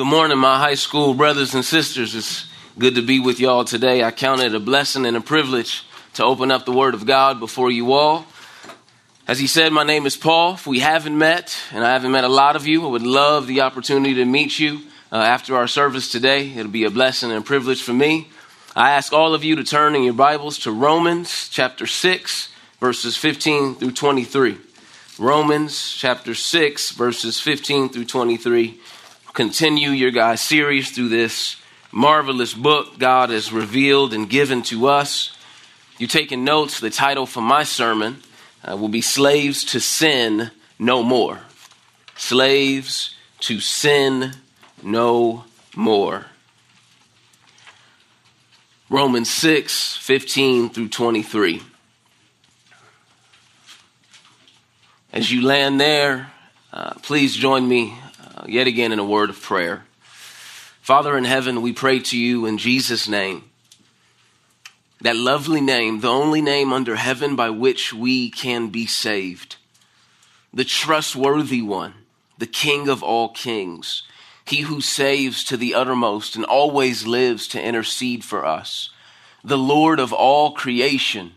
Good morning, my high school brothers and sisters. It's good to be with y'all today. I count it a blessing and a privilege to open up the Word of God before you all. As he said, my name is Paul. If we haven't met, and I haven't met a lot of you, I would love the opportunity to meet you uh, after our service today. It'll be a blessing and a privilege for me. I ask all of you to turn in your Bibles to Romans chapter 6, verses 15 through 23. Romans chapter 6, verses 15 through 23 continue your guys' series through this marvelous book God has revealed and given to us. You're taking notes, the title for my sermon uh, will be Slaves to Sin No More. Slaves to Sin No More. Romans 6, 15 through 23. As you land there, uh, please join me uh, yet again in a word of prayer. Father in heaven, we pray to you in Jesus' name. That lovely name, the only name under heaven by which we can be saved. The trustworthy one, the King of all kings, he who saves to the uttermost and always lives to intercede for us. The Lord of all creation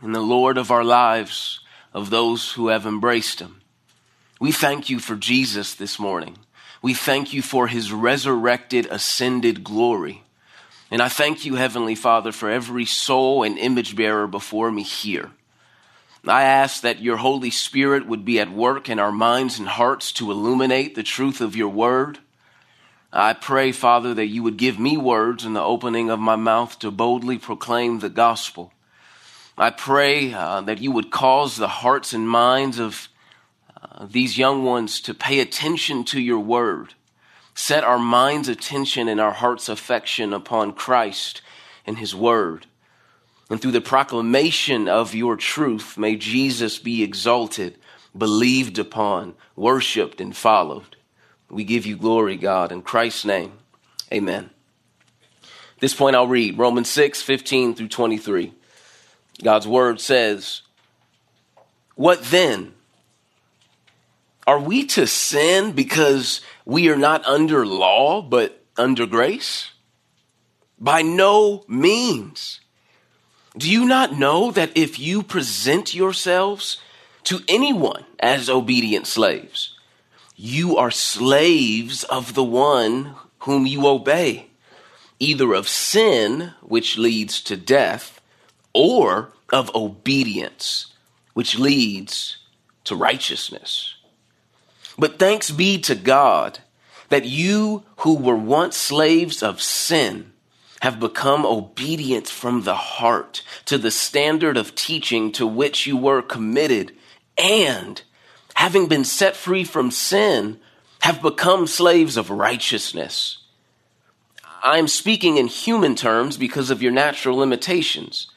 and the Lord of our lives, of those who have embraced him. We thank you for Jesus this morning. We thank you for his resurrected, ascended glory. And I thank you, Heavenly Father, for every soul and image bearer before me here. I ask that your Holy Spirit would be at work in our minds and hearts to illuminate the truth of your word. I pray, Father, that you would give me words in the opening of my mouth to boldly proclaim the gospel. I pray uh, that you would cause the hearts and minds of these young ones to pay attention to your word. Set our mind's attention and our heart's affection upon Christ and his word. And through the proclamation of your truth, may Jesus be exalted, believed upon, worshiped, and followed. We give you glory, God, in Christ's name. Amen. At this point, I'll read Romans 6 15 through 23. God's word says, What then? Are we to sin because we are not under law, but under grace? By no means. Do you not know that if you present yourselves to anyone as obedient slaves, you are slaves of the one whom you obey, either of sin, which leads to death, or of obedience, which leads to righteousness. But thanks be to God that you who were once slaves of sin have become obedient from the heart to the standard of teaching to which you were committed and having been set free from sin have become slaves of righteousness. I'm speaking in human terms because of your natural limitations.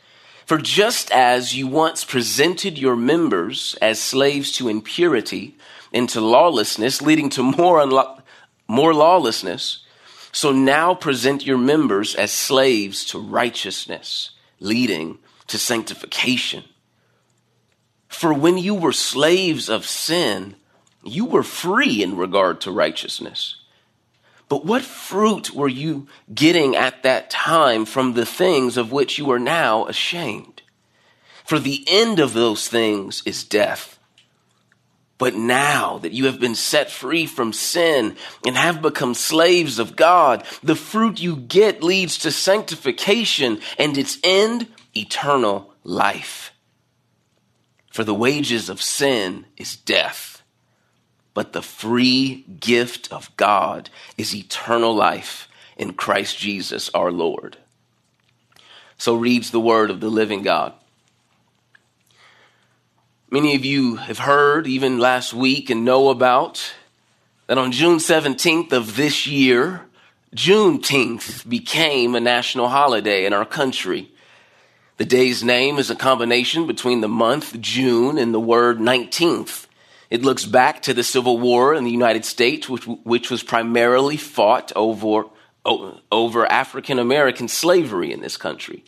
For just as you once presented your members as slaves to impurity into lawlessness, leading to more, unlo- more lawlessness. So now present your members as slaves to righteousness, leading to sanctification. For when you were slaves of sin, you were free in regard to righteousness. But what fruit were you getting at that time from the things of which you are now ashamed? For the end of those things is death. But now that you have been set free from sin and have become slaves of God, the fruit you get leads to sanctification and its end, eternal life. For the wages of sin is death, but the free gift of God is eternal life in Christ Jesus our Lord. So reads the word of the living God. Many of you have heard, even last week, and know about that on June 17th of this year, Juneteenth became a national holiday in our country. The day's name is a combination between the month June and the word 19th. It looks back to the Civil War in the United States, which, which was primarily fought over, over African American slavery in this country.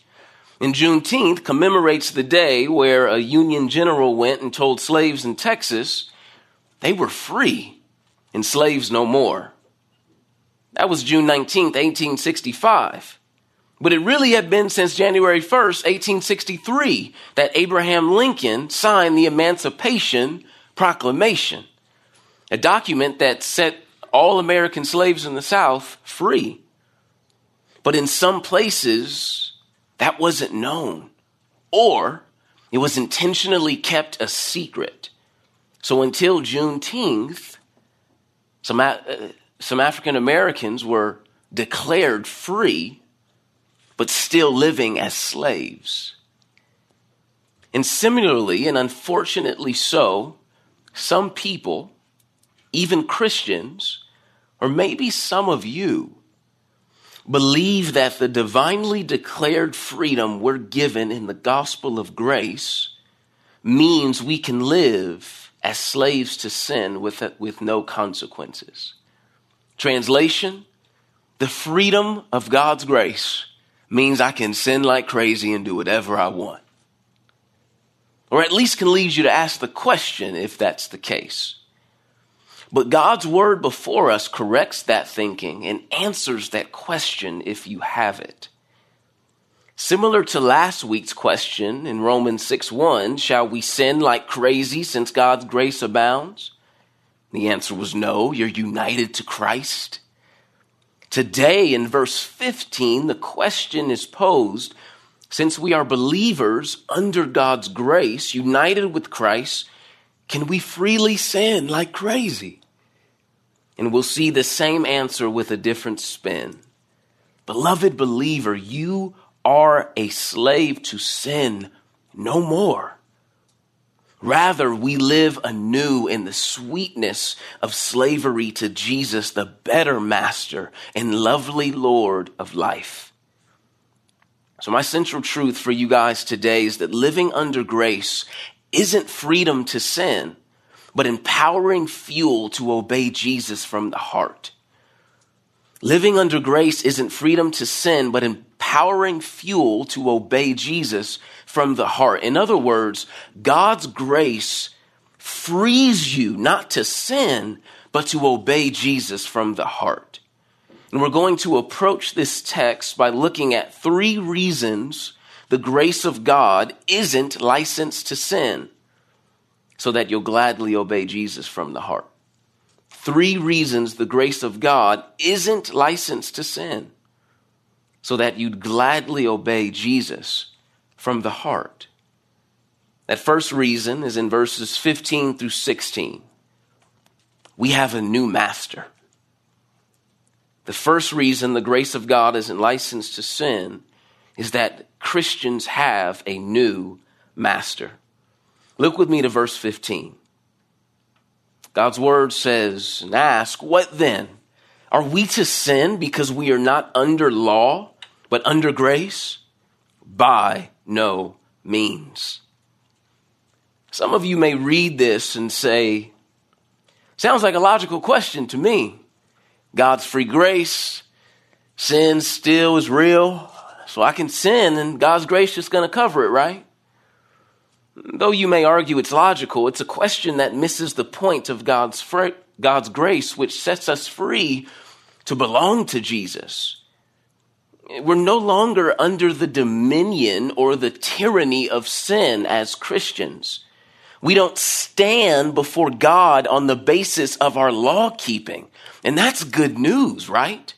And Juneteenth commemorates the day where a Union general went and told slaves in Texas they were free and slaves no more. That was June 19th, 1865. But it really had been since January 1st, 1863, that Abraham Lincoln signed the Emancipation Proclamation, a document that set all American slaves in the South free. But in some places, that wasn't known, or it was intentionally kept a secret. So until Juneteenth, some, uh, some African Americans were declared free, but still living as slaves. And similarly, and unfortunately so, some people, even Christians, or maybe some of you, believe that the divinely declared freedom we're given in the gospel of grace means we can live as slaves to sin with, with no consequences. Translation The freedom of God's grace means I can sin like crazy and do whatever I want. Or at least can lead you to ask the question if that's the case. But God's word before us corrects that thinking and answers that question if you have it. Similar to last week's question in Romans 6 1, shall we sin like crazy since God's grace abounds? The answer was no, you're united to Christ. Today in verse 15, the question is posed since we are believers under God's grace, united with Christ, can we freely sin like crazy? And we'll see the same answer with a different spin. Beloved believer, you are a slave to sin no more. Rather, we live anew in the sweetness of slavery to Jesus, the better master and lovely Lord of life. So, my central truth for you guys today is that living under grace isn't freedom to sin but empowering fuel to obey Jesus from the heart. Living under grace isn't freedom to sin, but empowering fuel to obey Jesus from the heart. In other words, God's grace frees you not to sin, but to obey Jesus from the heart. And we're going to approach this text by looking at three reasons the grace of God isn't licensed to sin so that you'll gladly obey Jesus from the heart. Three reasons the grace of God isn't licensed to sin, so that you'd gladly obey Jesus from the heart. That first reason is in verses 15 through 16. We have a new master. The first reason the grace of God isn't licensed to sin is that Christians have a new master. Look with me to verse 15. God's word says, and ask, what then? Are we to sin because we are not under law, but under grace? By no means. Some of you may read this and say, sounds like a logical question to me. God's free grace, sin still is real, so I can sin and God's grace is going to cover it, right? Though you may argue it's logical, it's a question that misses the point of God's, fr- God's grace, which sets us free to belong to Jesus. We're no longer under the dominion or the tyranny of sin as Christians. We don't stand before God on the basis of our law keeping. And that's good news, right?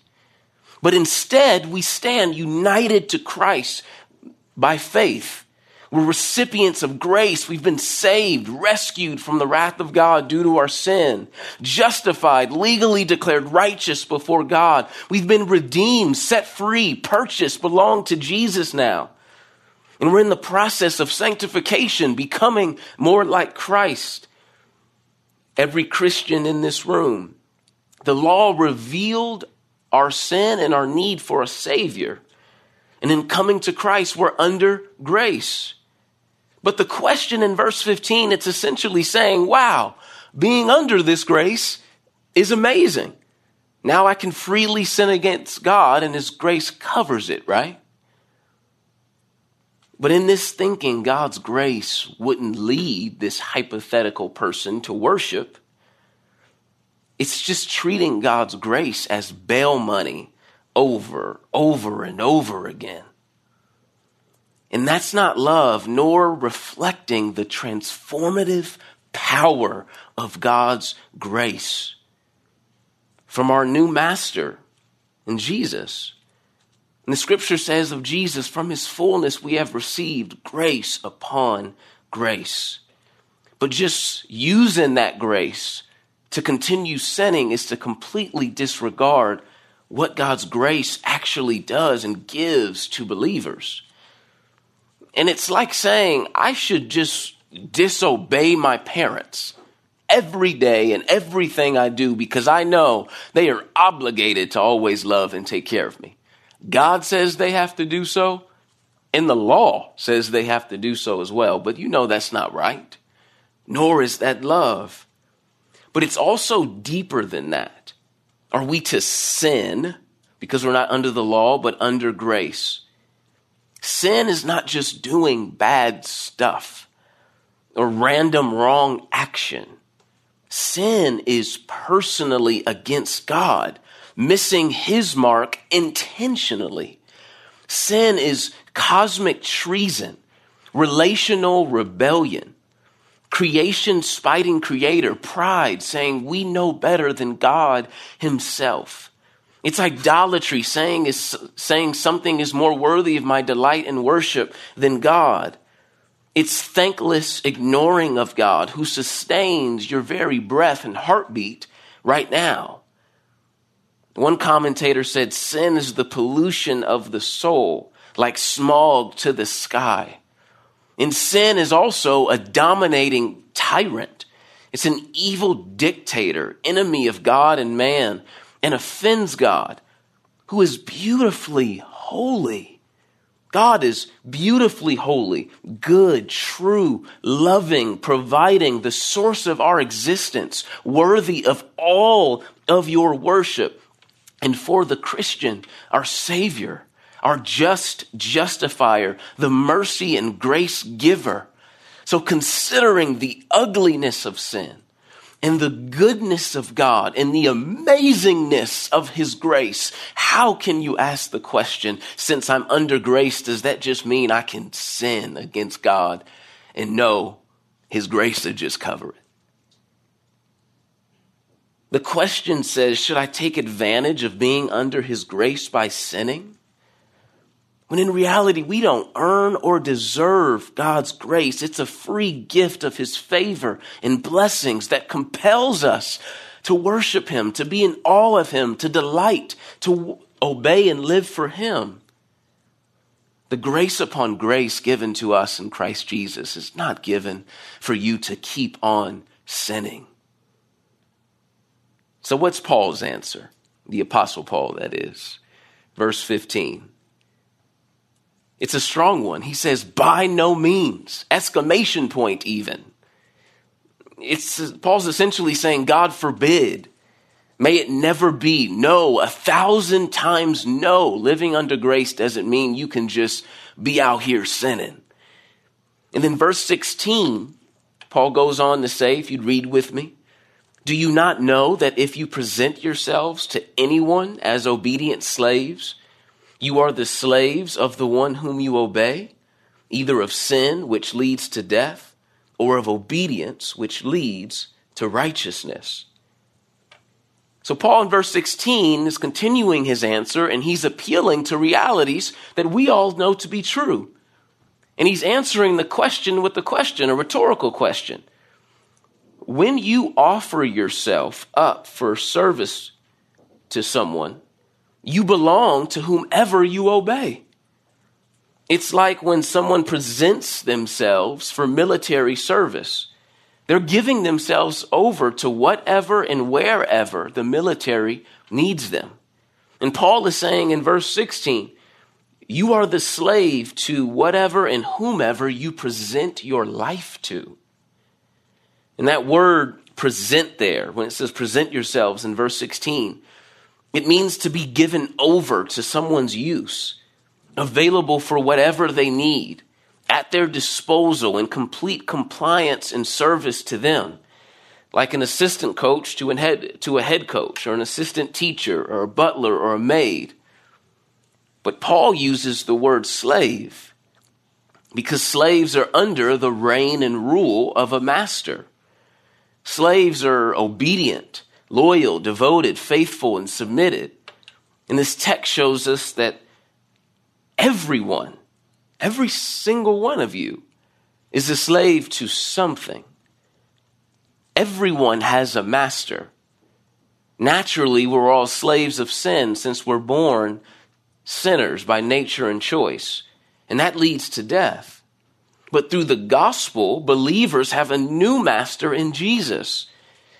But instead, we stand united to Christ by faith we're recipients of grace. We've been saved, rescued from the wrath of God due to our sin, justified, legally declared righteous before God. We've been redeemed, set free, purchased, belong to Jesus now. And we're in the process of sanctification, becoming more like Christ. Every Christian in this room, the law revealed our sin and our need for a Savior. And in coming to Christ, we're under grace. But the question in verse 15, it's essentially saying, wow, being under this grace is amazing. Now I can freely sin against God and His grace covers it, right? But in this thinking, God's grace wouldn't lead this hypothetical person to worship. It's just treating God's grace as bail money over, over, and over again. And that's not love, nor reflecting the transformative power of God's grace from our new master in Jesus. And the scripture says of Jesus, from his fullness we have received grace upon grace. But just using that grace to continue sinning is to completely disregard what God's grace actually does and gives to believers. And it's like saying, I should just disobey my parents every day and everything I do because I know they are obligated to always love and take care of me. God says they have to do so, and the law says they have to do so as well. But you know that's not right, nor is that love. But it's also deeper than that. Are we to sin because we're not under the law, but under grace? Sin is not just doing bad stuff or random wrong action. Sin is personally against God, missing his mark intentionally. Sin is cosmic treason, relational rebellion, creation spiting creator, pride saying we know better than God himself. It's idolatry, saying, is, saying something is more worthy of my delight and worship than God. It's thankless ignoring of God who sustains your very breath and heartbeat right now. One commentator said, Sin is the pollution of the soul, like smog to the sky. And sin is also a dominating tyrant. It's an evil dictator, enemy of God and man and offends God, who is beautifully holy. God is beautifully holy, good, true, loving, providing, the source of our existence, worthy of all of your worship. And for the Christian, our Savior, our just justifier, the mercy and grace giver. So considering the ugliness of sin, and the goodness of God and the amazingness of His grace, how can you ask the question, since I'm under grace, does that just mean I can sin against God and know His grace to just cover it? The question says, should I take advantage of being under His grace by sinning? When in reality, we don't earn or deserve God's grace. It's a free gift of His favor and blessings that compels us to worship Him, to be in awe of Him, to delight, to obey and live for Him. The grace upon grace given to us in Christ Jesus is not given for you to keep on sinning. So, what's Paul's answer? The Apostle Paul, that is. Verse 15. It's a strong one. He says, by no means, exclamation point even. It's, Paul's essentially saying, God forbid. May it never be. No, a thousand times no. Living under grace doesn't mean you can just be out here sinning. And then verse 16, Paul goes on to say, if you'd read with me, do you not know that if you present yourselves to anyone as obedient slaves, you are the slaves of the one whom you obey, either of sin, which leads to death, or of obedience, which leads to righteousness. So, Paul in verse 16 is continuing his answer, and he's appealing to realities that we all know to be true. And he's answering the question with a question, a rhetorical question. When you offer yourself up for service to someone, you belong to whomever you obey. It's like when someone presents themselves for military service. They're giving themselves over to whatever and wherever the military needs them. And Paul is saying in verse 16, you are the slave to whatever and whomever you present your life to. And that word present there, when it says present yourselves in verse 16, it means to be given over to someone's use, available for whatever they need, at their disposal in complete compliance and service to them. like an assistant coach to, head, to a head coach, or an assistant teacher, or a butler, or a maid. But Paul uses the word slave because slaves are under the reign and rule of a master. Slaves are obedient, loyal, devoted, faithful, and submitted. And this text shows us that everyone, every single one of you, is a slave to something. Everyone has a master. Naturally, we're all slaves of sin since we're born sinners by nature and choice, and that leads to death. But through the gospel, believers have a new master in Jesus,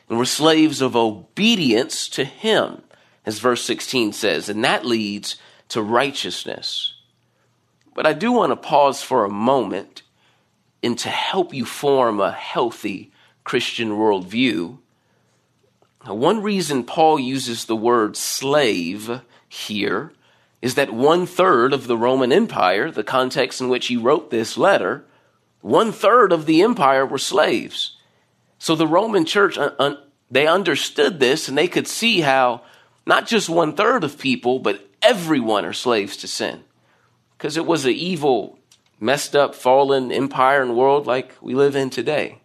and we're slaves of obedience to him, as verse 16 says, and that leads to righteousness. But I do want to pause for a moment and to help you form a healthy Christian worldview. One reason Paul uses the word slave here is that one third of the Roman Empire, the context in which he wrote this letter, one third of the empire were slaves. So the Roman church, uh, they understood this and they could see how not just one third of people, but everyone are slaves to sin. Because it was an evil, messed up, fallen empire and world like we live in today.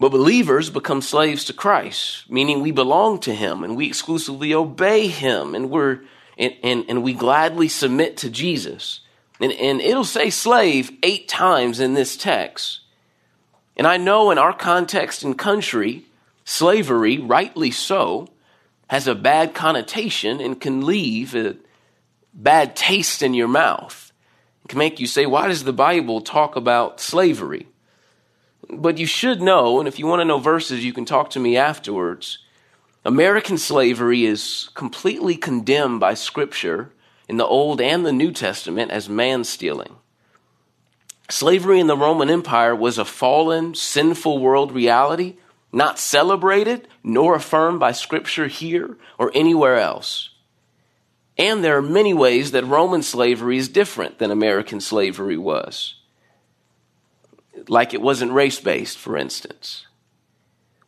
But believers become slaves to Christ, meaning we belong to Him and we exclusively obey Him and we're and, and, and we gladly submit to Jesus. And, and it'll say slave eight times in this text. And I know in our context and country, slavery, rightly so, has a bad connotation and can leave a bad taste in your mouth. It can make you say, why does the Bible talk about slavery? But you should know, and if you want to know verses, you can talk to me afterwards. American slavery is completely condemned by Scripture in the Old and the New Testament as man stealing. Slavery in the Roman Empire was a fallen, sinful world reality, not celebrated nor affirmed by Scripture here or anywhere else. And there are many ways that Roman slavery is different than American slavery was like it wasn't race based, for instance.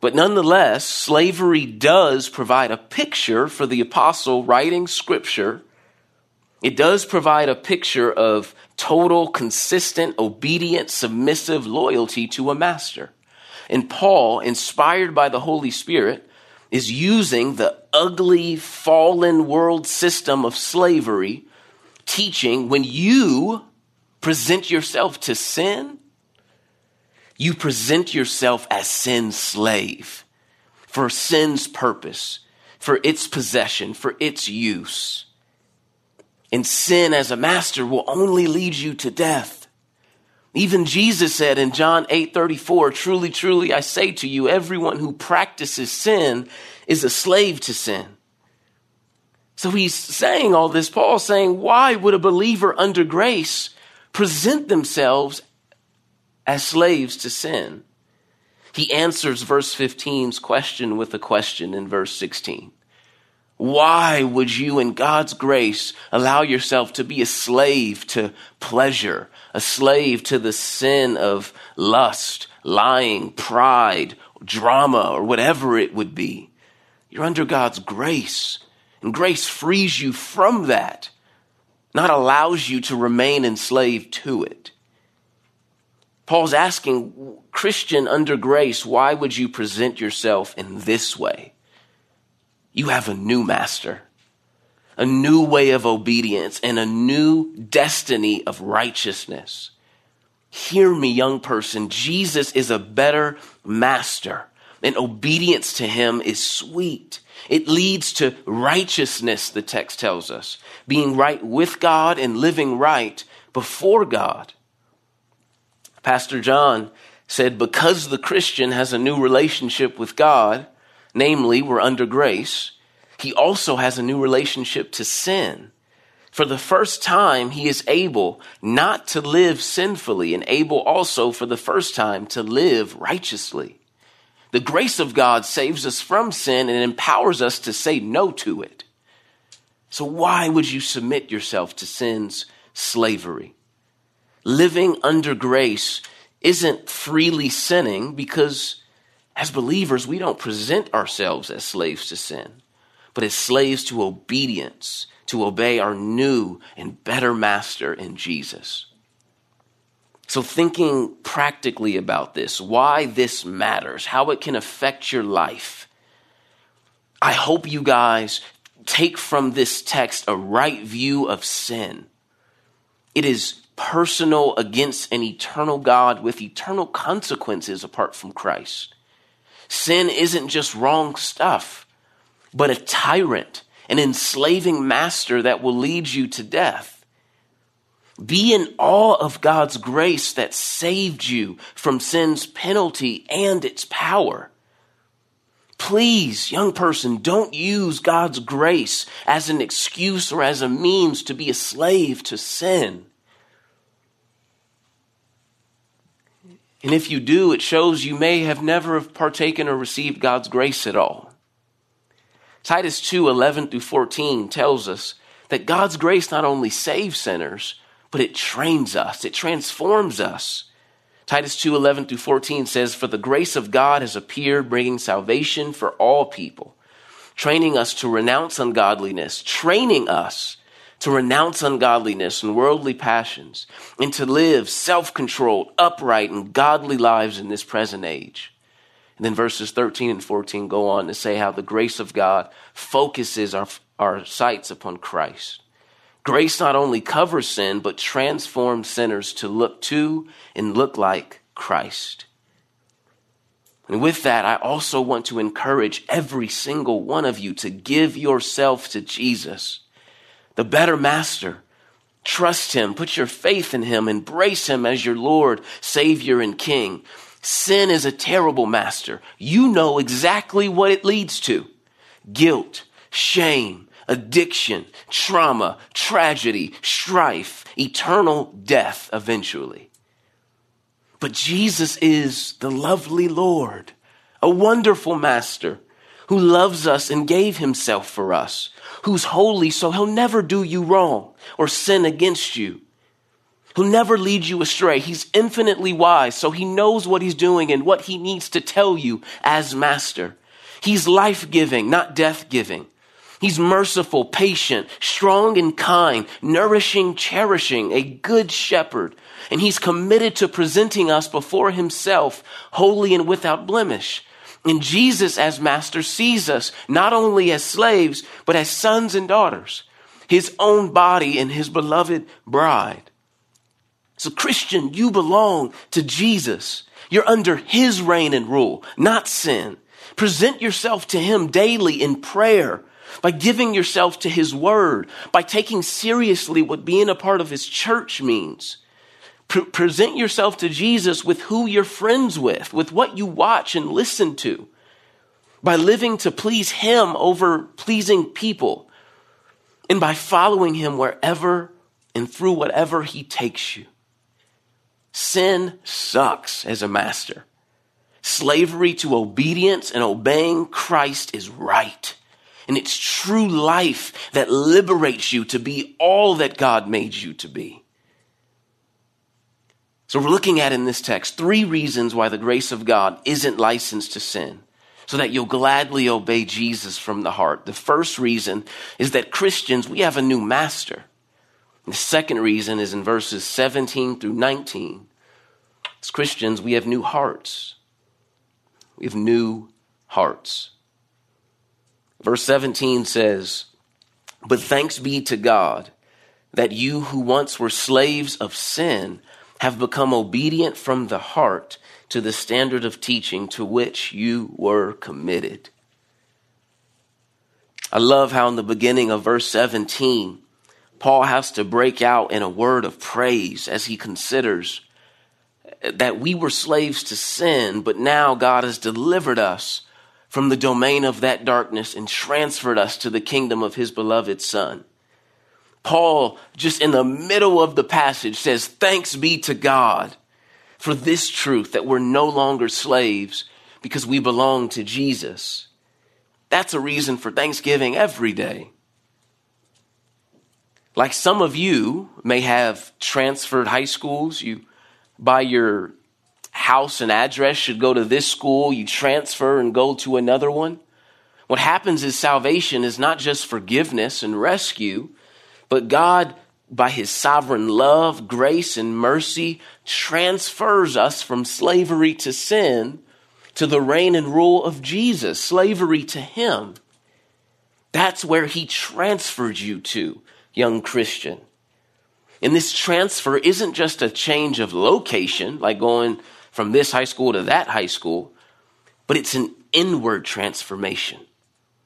But nonetheless, slavery does provide a picture for the apostle writing scripture. It does provide a picture of total, consistent, obedient, submissive loyalty to a master. And Paul, inspired by the Holy Spirit, is using the ugly, fallen world system of slavery, teaching when you present yourself to sin, you present yourself as sin's slave for sin's purpose, for its possession, for its use. And sin as a master will only lead you to death. Even Jesus said in John 8 34, Truly, truly, I say to you, everyone who practices sin is a slave to sin. So he's saying all this. Paul's saying, why would a believer under grace present themselves as slaves to sin. He answers verse 15's question with a question in verse 16. Why would you, in God's grace, allow yourself to be a slave to pleasure, a slave to the sin of lust, lying, pride, drama, or whatever it would be? You're under God's grace, and grace frees you from that, not allows you to remain enslaved to it. Paul's asking, Christian under grace, why would you present yourself in this way? You have a new master, a new way of obedience, and a new destiny of righteousness. Hear me, young person. Jesus is a better master, and obedience to him is sweet. It leads to righteousness, the text tells us, being right with God and living right before God. Pastor John said, because the Christian has a new relationship with God, namely, we're under grace, he also has a new relationship to sin. For the first time, he is able not to live sinfully and able also for the first time to live righteously. The grace of God saves us from sin and empowers us to say no to it. So, why would you submit yourself to sin's slavery? living under grace isn't freely sinning because As believers, we don't present ourselves as slaves to sin, but as slaves to obedience, to obey our new and better master in Jesus. So, thinking practically about this, why this matters, how it can affect your life, I hope you guys take from this text a right view of sin. It is personal against an eternal God with eternal consequences apart from Christ. Sin isn't just wrong stuff, but a tyrant, an enslaving master that will lead you to death. Be in awe of God's grace that saved you from sin's penalty and its power. Please, young person, don't use God's grace as an excuse or as a means to be a slave to sin. And if you do, it shows you may have never have partaken or received God's grace at all. Titus 2 11 through 14 tells us that God's grace not only saves sinners, but it trains us, it transforms us. Titus 2 11 through 14 says, For the grace of God has appeared, bringing salvation for all people, training us to renounce ungodliness, training us to renounce ungodliness and worldly passions, and to live self controlled, upright, and godly lives in this present age. And then verses 13 and 14 go on to say how the grace of God focuses our, our sights upon Christ. Grace not only covers sin, but transforms sinners to look to and look like Christ. And with that, I also want to encourage every single one of you to give yourself to Jesus the better master. Trust him, put your faith in him, embrace him as your Lord, Savior, and King. Sin is a terrible master. You know exactly what it leads to guilt, shame, addiction, trauma, tragedy, strife, eternal death eventually. But Jesus is the lovely Lord, a wonderful master who loves us and gave himself for us, who's holy so he'll never do you wrong or sin against you, who never leads you astray. He's infinitely wise, so he knows what he's doing and what he needs to tell you as master. He's life giving, not death giving. He's merciful, patient, strong and kind, nourishing, cherishing, a good shepherd. And he's committed to presenting us before himself, holy and without blemish. And Jesus, as master, sees us not only as slaves, but as sons and daughters, his own body and his beloved bride. So, Christian, you belong to Jesus. You're under his reign and rule, not sin. Present yourself to him daily in prayer by giving yourself to his word, by taking seriously what being a part of his church means Pre- present yourself to Jesus with who you're friends with, with what you watch and listen to, by living to please Him over pleasing people, and by following Him wherever and through whatever He takes you. Sin sucks as a master. Slavery to obedience and obeying Christ is right. And it's true life that liberates you to be all that God made you to be. So we're looking at in this text three reasons why the grace of God isn't licensed to sin. So that you'll gladly obey Jesus from the heart. The first reason is that Christians, we have a new master. The second reason is in verses 17 through 19. As Christians, we have new hearts. We have new hearts. Verse 17 says, But thanks be to God that you who once were slaves of sin have become obedient from the heart to the standard of teaching to which you were committed. I love how in the beginning of verse 17, Paul has to break out in a word of praise as he considers that we were slaves to sin, but now God has delivered us from the domain of that darkness and transferred us to the kingdom of his beloved Son. Paul, just in the middle of the passage, says, Thanks be to God for this truth that we're no longer slaves because we belong to Jesus. That's a reason for Thanksgiving every day. Like some of you may have transferred high schools, you, by your house and address should go to this school, you transfer and go to another one. What happens is salvation is not just forgiveness and rescue, but God, by his sovereign love, grace, and mercy, transfers us from slavery to sin to the reign and rule of Jesus, slavery to him. That's where he transferred you to, young Christian. And this transfer isn't just a change of location, like going from this high school to that high school, but it's an inward transformation.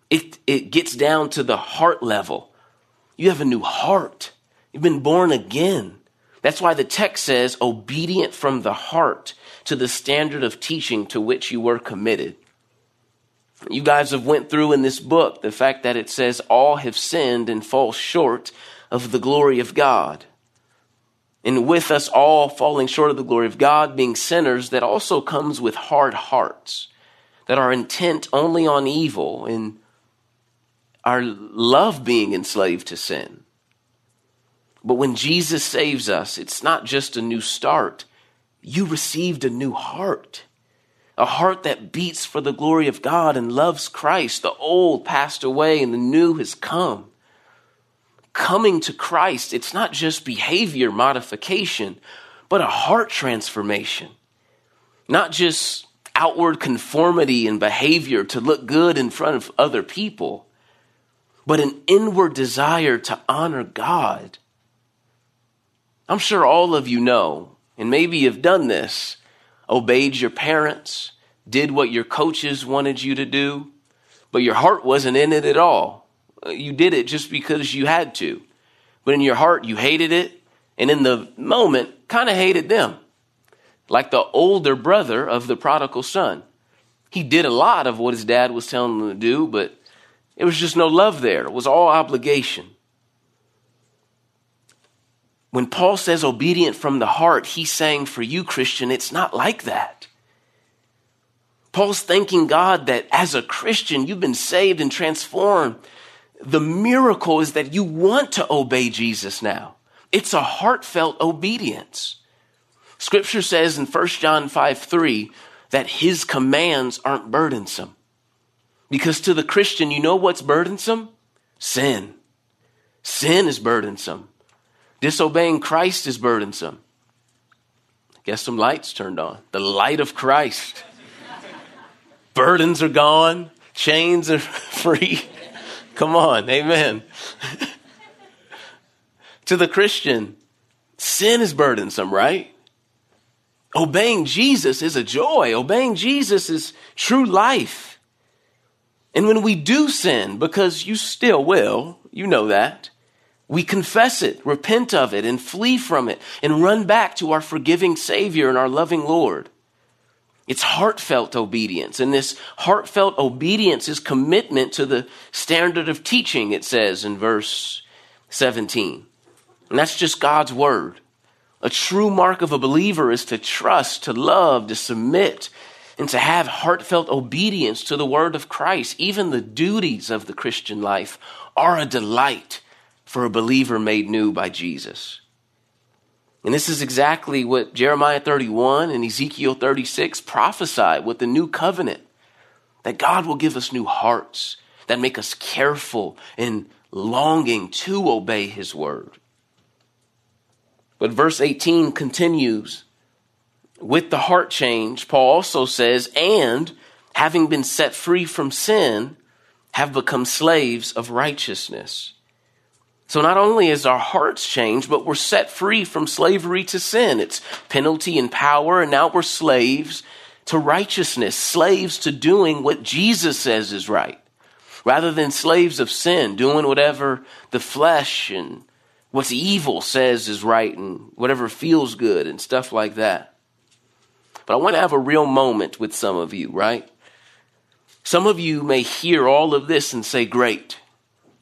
It, it gets down to the heart level. You have a new heart. You've been born again. That's why the text says, obedient from the heart to the standard of teaching to which you were committed. You guys have went through in this book the fact that it says all have sinned and fall short of the glory of God. And with us all falling short of the glory of God, being sinners, that also comes with hard hearts that are intent only on evil and our love being enslaved to sin. But when Jesus saves us, it's not just a new start. You received a new heart, a heart that beats for the glory of God and loves Christ. The old passed away and the new has come coming to Christ, it's not just behavior modification, but a heart transformation. Not just outward conformity and behavior to look good in front of other people, but an inward desire to honor God. I'm sure all of you know, and maybe you've done this, obeyed your parents, did what your coaches wanted you to do, but your heart wasn't in it at all you did it just because you had to. But in your heart, you hated it. And in the moment, kind of hated them. Like the older brother of the prodigal son. He did a lot of what his dad was telling him to do, but it was just no love there. It was all obligation. When Paul says obedient from the heart, he's saying for you, Christian, it's not like that. Paul's thanking God that as a Christian, you've been saved and transformed the miracle is that you want to obey Jesus now. It's a heartfelt obedience. Scripture says in 1 John 5 3 that his commands aren't burdensome. Because to the Christian, you know what's burdensome? Sin. Sin is burdensome. Disobeying Christ is burdensome. Guess some lights turned on. The light of Christ. Burdens are gone, chains are free. Come on, amen. to the Christian, sin is burdensome, right? Obeying Jesus is a joy. Obeying Jesus is true life. And when we do sin, because you still will, you know that, we confess it, repent of it, and flee from it, and run back to our forgiving Savior and our loving Lord. It's heartfelt obedience. And this heartfelt obedience is commitment to the standard of teaching, it says in verse 17. And that's just God's word. A true mark of a believer is to trust, to love, to submit, and to have heartfelt obedience to the word of Christ. Even the duties of the Christian life are a delight for a believer made new by Jesus. And this is exactly what Jeremiah 31 and Ezekiel 36 prophesied with the new covenant that God will give us new hearts that make us careful and longing to obey his word. But verse 18 continues with the heart change. Paul also says, and having been set free from sin, have become slaves of righteousness. So not only is our hearts changed, but we're set free from slavery to sin. It's penalty and power, and now we're slaves to righteousness, slaves to doing what Jesus says is right, rather than slaves of sin, doing whatever the flesh and what's evil says is right and whatever feels good and stuff like that. But I want to have a real moment with some of you, right? Some of you may hear all of this and say, Great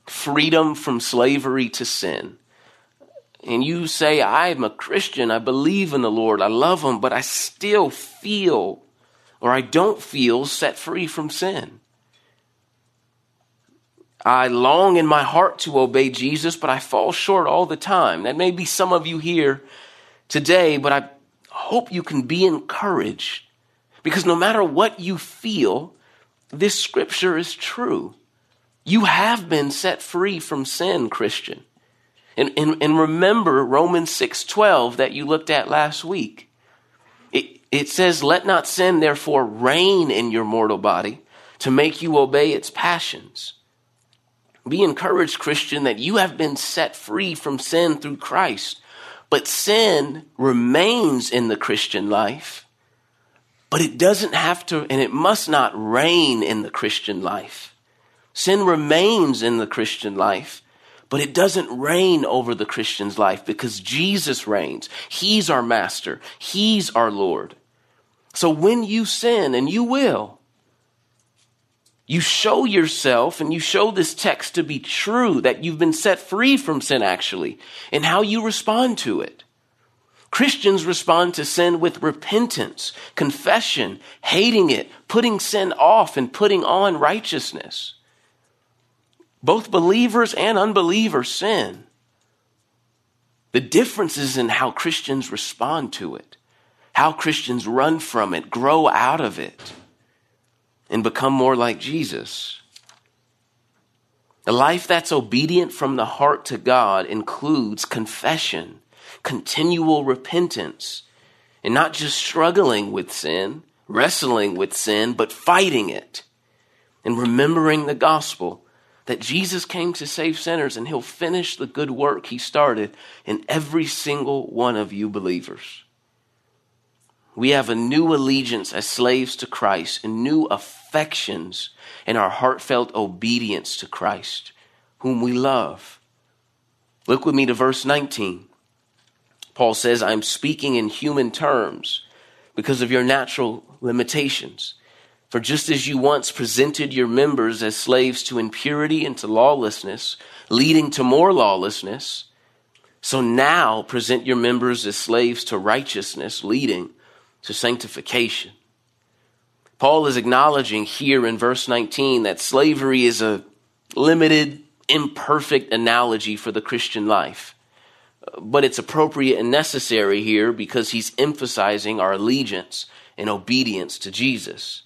freedom from slavery to sin, and you say, I'm a Christian, I believe in the Lord, I love Him, but I still feel or I don't feel set free from sin. I long in my heart to obey Jesus, but I fall short all the time. That may be some of you here today, but I hope you can be encouraged because no matter what you feel, this scripture is true. You have been set free from sin, Christian. And, and, and remember Romans 6:12 that you looked at last week. It, it says, Let not sin therefore reign in your mortal body to make you obey its passions. Be encouraged, Christian, that you have been set free from sin through Christ. But sin remains in the Christian life, but it doesn't have to, and it must not reign in the Christian life. Sin remains in the Christian life, but it doesn't reign over the Christian's life because Jesus reigns. He's our master. He's our Lord. So when you sin, and you will, you show yourself and you show this text to be true, that you've been set free from sin actually, and how you respond to it. Christians respond to sin with repentance, confession, hating it, putting sin off, and putting on righteousness. Both believers and unbelievers sin. The difference is in how Christians respond to it, how Christians run from it, grow out of it and become more like Jesus. A life that's obedient from the heart to God includes confession, continual repentance, and not just struggling with sin, wrestling with sin, but fighting it, and remembering the gospel that Jesus came to save sinners and he'll finish the good work he started in every single one of you believers. We have a new allegiance as slaves to Christ and new affections in our heartfelt obedience to Christ, whom we love. Look with me to verse 19. Paul says, I'm speaking in human terms because of your natural limitations. For just as you once presented your members as slaves to impurity and to lawlessness, leading to more lawlessness, so now present your members as slaves to righteousness, leading to sanctification. Paul is acknowledging here in verse 19 that slavery is a limited, imperfect analogy for the Christian life. But it's appropriate and necessary here because he's emphasizing our allegiance and obedience to Jesus.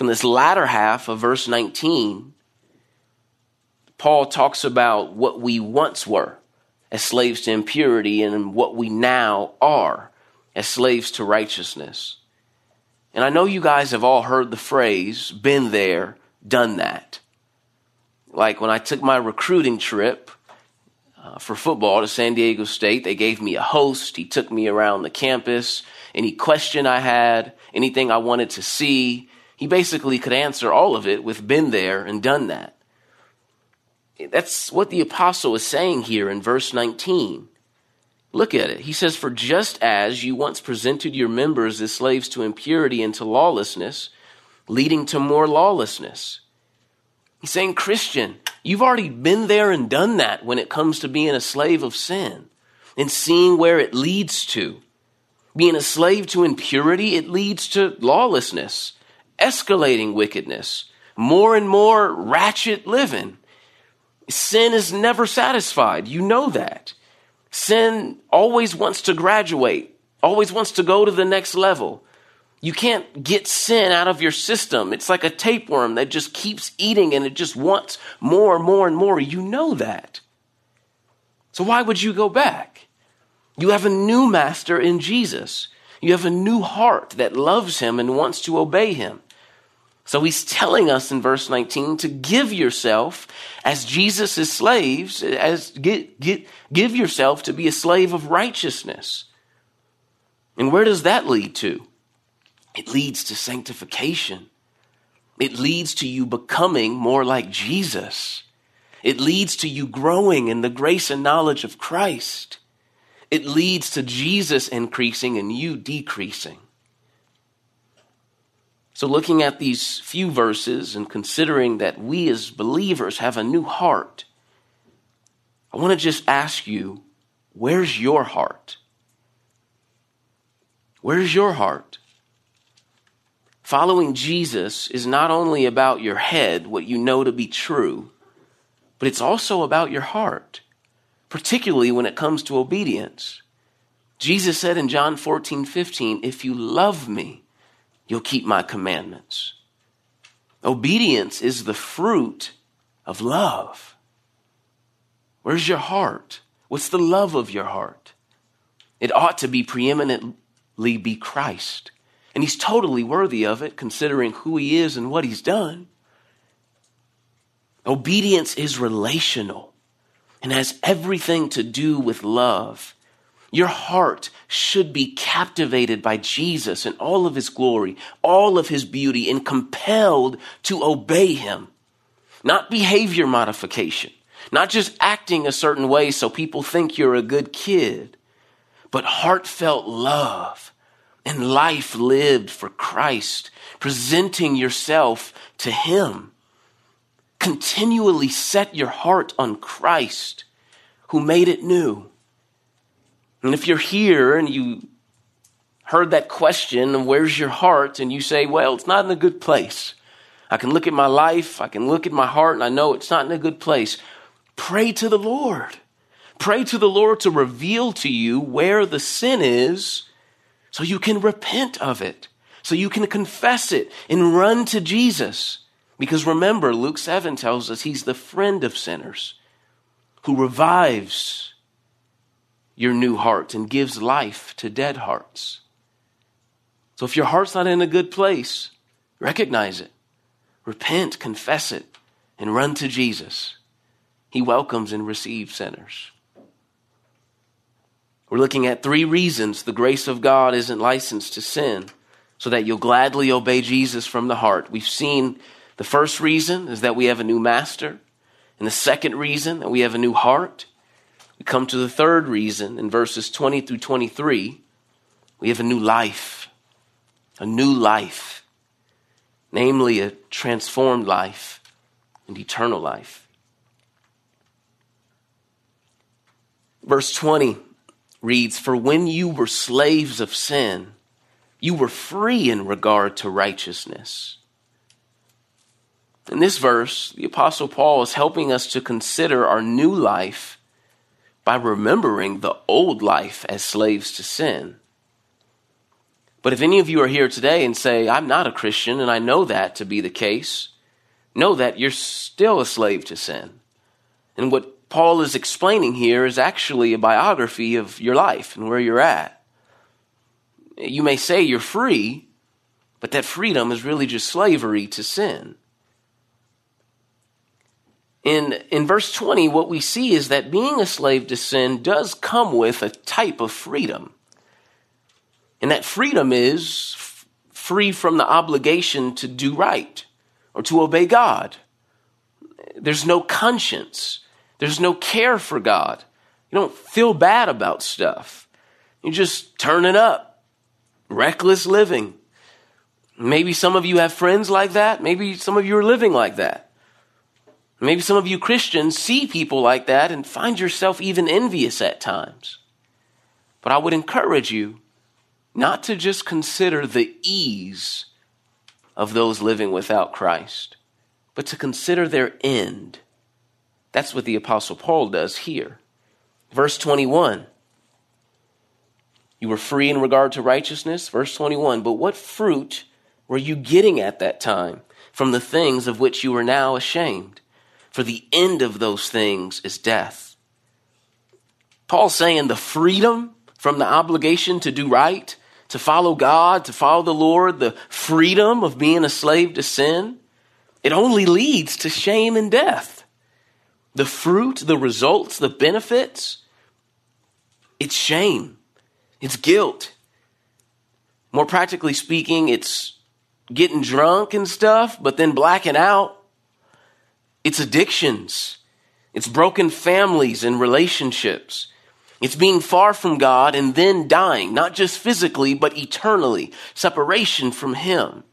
In this latter half of verse 19, Paul talks about what we once were as slaves to impurity and what we now are as slaves to righteousness. And I know you guys have all heard the phrase, been there, done that. Like when I took my recruiting trip uh, for football to San Diego State, they gave me a host. He took me around the campus. Any question I had, anything I wanted to see, he basically could answer all of it with been there and done that. That's what the apostle is saying here in verse 19. Look at it. He says, For just as you once presented your members as slaves to impurity and to lawlessness, leading to more lawlessness. He's saying, Christian, you've already been there and done that when it comes to being a slave of sin and seeing where it leads to. Being a slave to impurity, it leads to lawlessness, escalating wickedness, more and more ratchet living. Sin is never satisfied. You know that. Sin always wants to graduate, always wants to go to the next level. You can't get sin out of your system. It's like a tapeworm that just keeps eating and it just wants more and more and more. You know that. So why would you go back? You have a new master in Jesus. You have a new heart that loves him and wants to obey him. So he's telling us in verse 19 to give yourself as Jesus' slaves, as get, get, give yourself to be a slave of righteousness. And where does that lead to? It leads to sanctification. It leads to you becoming more like Jesus. It leads to you growing in the grace and knowledge of Christ. It leads to Jesus increasing and you decreasing. So, looking at these few verses and considering that we as believers have a new heart, I want to just ask you where's your heart? Where's your heart? Following Jesus is not only about your head, what you know to be true, but it's also about your heart, particularly when it comes to obedience. Jesus said in John 14, 15, If you love me, you'll keep my commandments. Obedience is the fruit of love. Where's your heart? What's the love of your heart? It ought to be preeminently be Christ. And he's totally worthy of it, considering who he is and what he's done. Obedience is relational and has everything to do with love. Your heart should be captivated by Jesus and all of his glory, all of his beauty, and compelled to obey him. Not behavior modification, not just acting a certain way so people think you're a good kid, but heartfelt love and life lived for Christ, presenting yourself to him. Continually set your heart on Christ who made it new and if you're here and you heard that question, where's your heart? And you say, well, it's not in a good place. I can look at my life, I can look at my heart, and I know it's not in a good place. Pray to the Lord. Pray to the Lord to reveal to you where the sin is so you can repent of it, so you can confess it and run to Jesus. Because remember, Luke 7 tells us he's the friend of sinners who revives your new heart and gives life to dead hearts. So if your heart's not in a good place, recognize it, repent, confess it, and run to Jesus. He welcomes and receives sinners. We're looking at three reasons the grace of God isn't licensed to sin so that you'll gladly obey Jesus from the heart. We've seen the first reason is that we have a new master, and the second reason that we have a new heart. We come to the third reason in verses 20 through 23. We have a new life, a new life, namely a transformed life and eternal life. Verse 20 reads For when you were slaves of sin, you were free in regard to righteousness. In this verse, the Apostle Paul is helping us to consider our new life by remembering the old life as slaves to sin. But if any of you are here today and say, I'm not a Christian and I know that to be the case, know that you're still a slave to sin. And what Paul is explaining here is actually a biography of your life and where you're at. You may say you're free, but that freedom is really just slavery to sin in, in verse 20, what we see is that being a slave to sin does come with a type of freedom. And that freedom is f- free from the obligation to do right or to obey God. There's no conscience, there's no care for God. You don't feel bad about stuff. You just turn it up. Reckless living. Maybe some of you have friends like that. Maybe some of you are living like that. Maybe some of you Christians see people like that and find yourself even envious at times. But I would encourage you not to just consider the ease of those living without Christ, but to consider their end. That's what the Apostle Paul does here. Verse 21. You were free in regard to righteousness. Verse 21. But what fruit were you getting at that time from the things of which you are now ashamed? For the end of those things is death. Paul's saying the freedom from the obligation to do right, to follow God, to follow the Lord, the freedom of being a slave to sin, it only leads to shame and death. The fruit, the results, the benefits, it's shame, it's guilt. More practically speaking, it's getting drunk and stuff, but then blacking out it's addictions. It's broken families and relationships. It's being far from God and then dying, not just physically, but eternally. Separation from Him.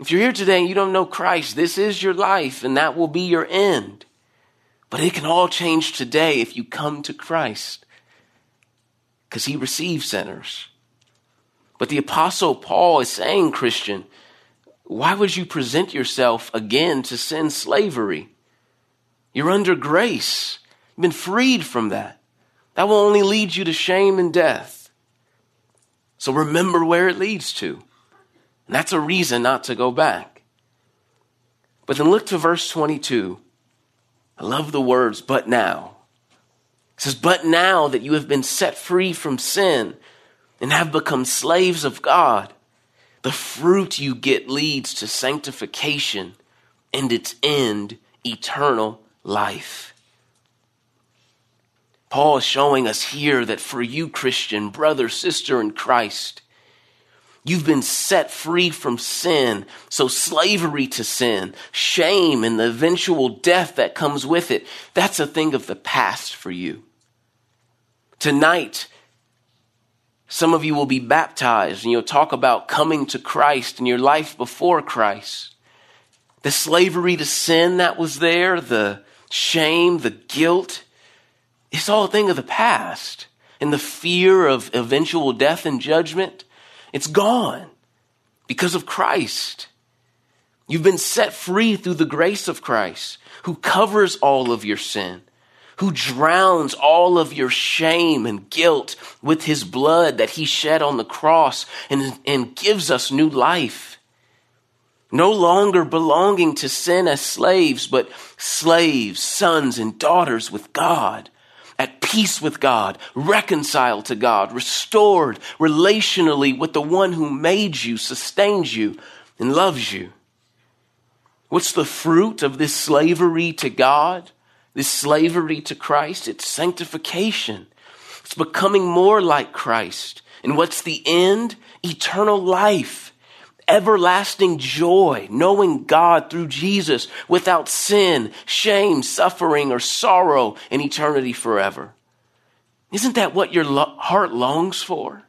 If you're here today and you don't know Christ, this is your life and that will be your end. But it can all change today if you come to Christ because He receives sinners. But the Apostle Paul is saying, Christian, why would you present yourself again to sin slavery? You're under grace. You've been freed from that. That will only lead you to shame and death. So remember where it leads to. And that's a reason not to go back. But then look to verse 22. I love the words, but now. It says, But now that you have been set free from sin and have become slaves of God, the fruit you get leads to sanctification and its end, eternal life. Paul is showing us here that for you, Christian, brother, sister in Christ, You've been set free from sin. So slavery to sin, shame, and the eventual death that comes with it, that's a thing of the past for you. Tonight, some of you will be baptized and you'll talk about coming to Christ and your life before Christ. The slavery to sin that was there, the shame, the guilt, it's all a thing of the past. And the fear of eventual death and judgment, it's gone because of Christ. You've been set free through the grace of Christ, who covers all of your sin, who drowns all of your shame and guilt with his blood that he shed on the cross and, and gives us new life. No longer belonging to sin as slaves, but slaves, sons, and daughters with God at peace with God, reconciled to God, restored relationally with the one who made you, sustains you, and loves you. What's the fruit of this slavery to God, this slavery to Christ? It's sanctification. It's becoming more like Christ. And what's the end? Eternal life everlasting joy, knowing God through Jesus without sin, shame, suffering, or sorrow in eternity forever. Isn't that what your lo- heart longs for?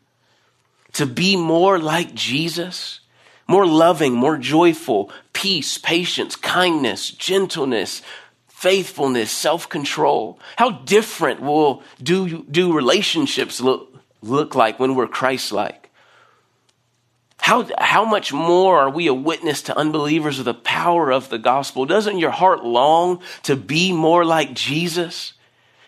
To be more like Jesus? More loving, more joyful, peace, patience, kindness, gentleness, faithfulness, self control. How different will do, do relationships look, look like when we're Christ like? How, how much more are we a witness to unbelievers of the power of the gospel? Doesn't your heart long to be more like Jesus?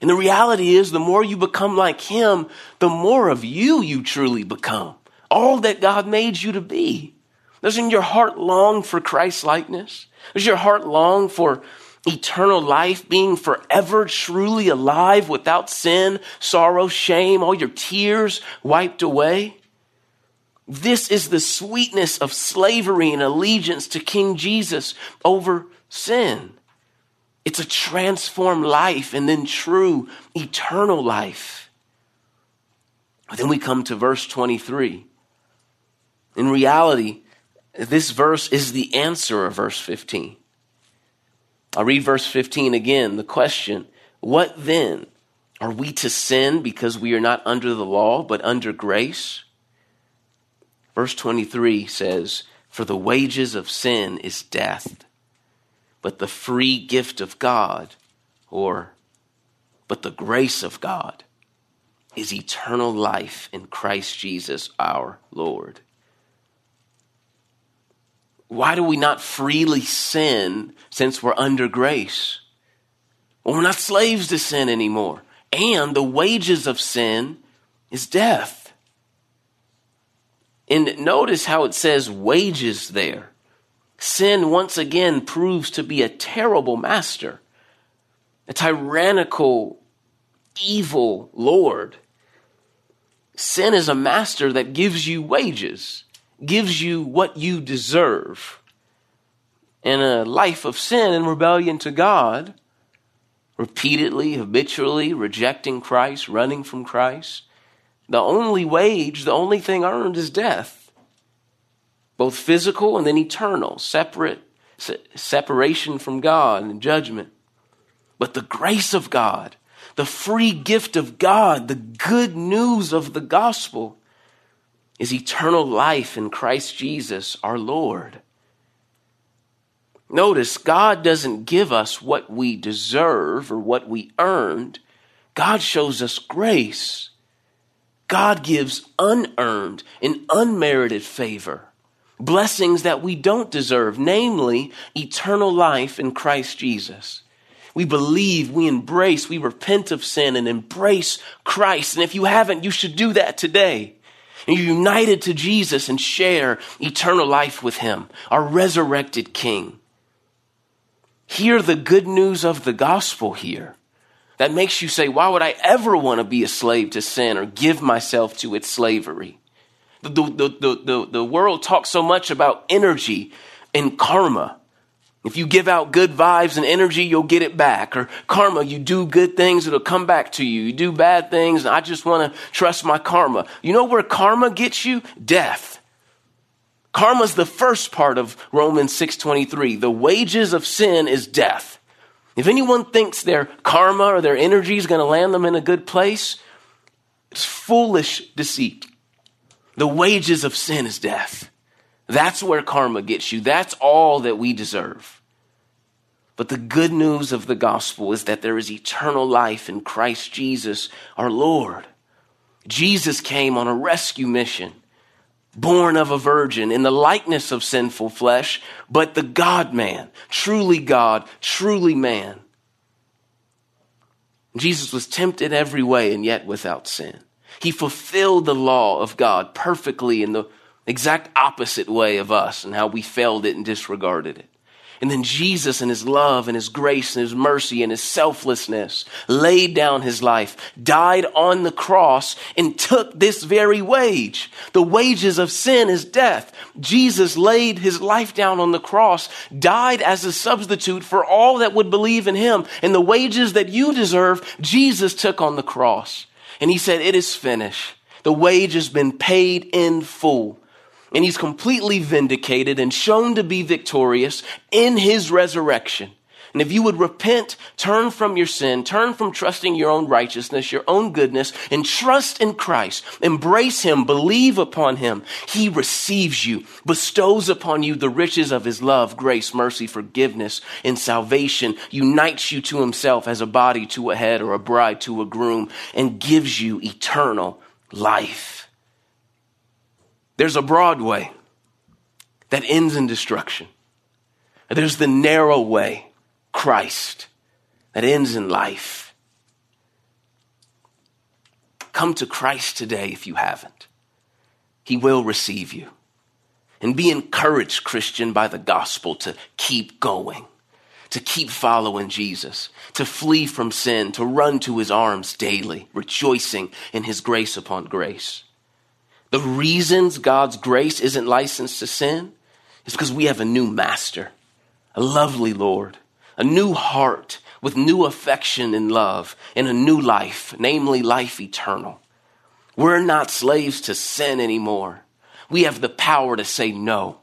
And the reality is, the more you become like Him, the more of you you truly become. All that God made you to be. Doesn't your heart long for Christ likeness? Does your heart long for eternal life, being forever truly alive without sin, sorrow, shame, all your tears wiped away? This is the sweetness of slavery and allegiance to King Jesus over sin. It's a transformed life and then true eternal life. then we come to verse 23. In reality, this verse is the answer of verse 15. I'll read verse 15 again. The question What then? Are we to sin because we are not under the law, but under grace? Verse 23 says, For the wages of sin is death, but the free gift of God, or but the grace of God, is eternal life in Christ Jesus our Lord. Why do we not freely sin since we're under grace? Well, we're not slaves to sin anymore. And the wages of sin is death. And notice how it says wages there. Sin once again proves to be a terrible master, a tyrannical, evil Lord. Sin is a master that gives you wages, gives you what you deserve. In a life of sin and rebellion to God, repeatedly, habitually rejecting Christ, running from Christ, the only wage, the only thing earned is death, both physical and then eternal, separate, se- separation from God and judgment. But the grace of God, the free gift of God, the good news of the gospel is eternal life in Christ Jesus our Lord. Notice, God doesn't give us what we deserve or what we earned. God shows us grace. God gives unearned and unmerited favor, blessings that we don't deserve, namely eternal life in Christ Jesus. we believe, we embrace, we repent of sin and embrace Christ. And if you haven't, you should do that today. And you're united to Jesus and share eternal life with Him, our resurrected King. Hear the good news of the gospel here. That makes you say, why would I ever want to be a slave to sin or give myself to its slavery? The, the, the, the, the world talks so much about energy and karma. If you give out good vibes and energy, you'll get it back. Or karma, you do good things, it'll come back to you. You do bad things, and I just want to trust my karma. You know where karma gets you? Death. Karma's the first part of Romans 6:23. The wages of sin is death. If anyone thinks their karma or their energy is going to land them in a good place, it's foolish deceit. The wages of sin is death. That's where karma gets you. That's all that we deserve. But the good news of the gospel is that there is eternal life in Christ Jesus, our Lord. Jesus came on a rescue mission, born of a virgin in the likeness of sinful flesh, but the God man, truly God, truly man. Jesus was tempted every way and yet without sin. He fulfilled the law of God perfectly in the exact opposite way of us and how we failed it and disregarded it. And then Jesus, in his love and his grace and his mercy and his selflessness, laid down his life, died on the cross, and took this very wage. The wages of sin is death. Jesus laid his life down on the cross, died as a substitute for all that would believe in him. And the wages that you deserve, Jesus took on the cross. And he said, It is finished. The wage has been paid in full and he's completely vindicated and shown to be victorious in his resurrection. And if you would repent, turn from your sin, turn from trusting your own righteousness, your own goodness, and trust in Christ, embrace him, believe upon him, he receives you, bestows upon you the riches of his love, grace, mercy, forgiveness, and salvation, unites you to himself as a body to a head or a bride to a groom, and gives you eternal life. There's a broad way that ends in destruction. There's the narrow way, Christ, that ends in life. Come to Christ today if you haven't. He will receive you. And be encouraged, Christian, by the gospel to keep going, to keep following Jesus, to flee from sin, to run to his arms daily, rejoicing in his grace upon grace. The reasons God's grace isn't licensed to sin is because we have a new master, a lovely Lord, a new heart with new affection and love, and a new life, namely life eternal. We're not slaves to sin anymore. We have the power to say no,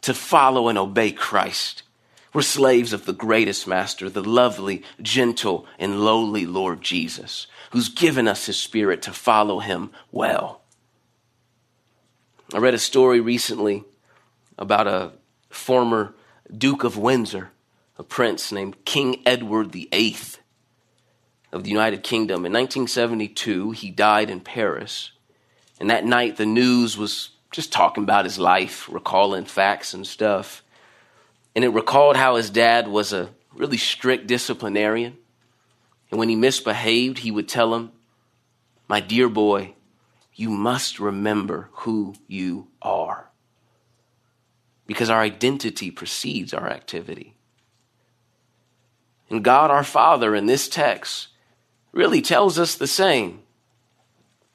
to follow and obey Christ. We're slaves of the greatest master, the lovely, gentle, and lowly Lord Jesus, who's given us his spirit to follow him well. I read a story recently about a former Duke of Windsor, a prince named King Edward VIII of the United Kingdom. In 1972, he died in Paris. And that night, the news was just talking about his life, recalling facts and stuff. And it recalled how his dad was a really strict disciplinarian. And when he misbehaved, he would tell him, My dear boy, you must remember who you are. Because our identity precedes our activity. And God our Father in this text really tells us the same.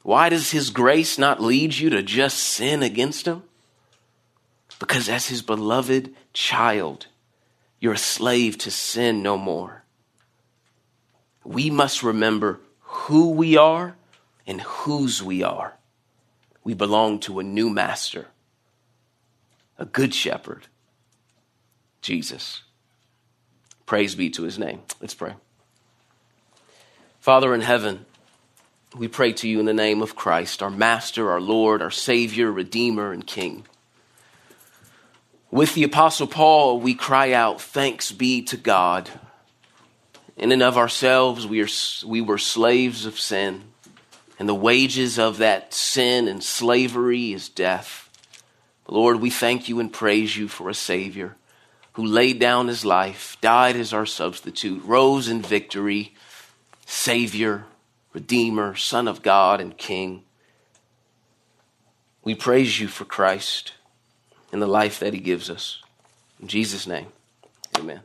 Why does His grace not lead you to just sin against Him? Because as His beloved child, you're a slave to sin no more. We must remember who we are and whose we are. We belong to a new master, a good shepherd, Jesus. Praise be to his name. Let's pray. Father in heaven, we pray to you in the name of Christ, our Master, our Lord, our Savior, Redeemer, and King. With the Apostle Paul, we cry out, Thanks be to God. In and of ourselves, we, are, we were slaves of sin and the wages of that sin and slavery is death. Lord, we thank you and praise you for a Savior, who laid down his life, died as our substitute, rose in victory, Savior, Redeemer, Son of God, and King. We praise you for Christ and the life that he gives us. In Jesus' name, amen.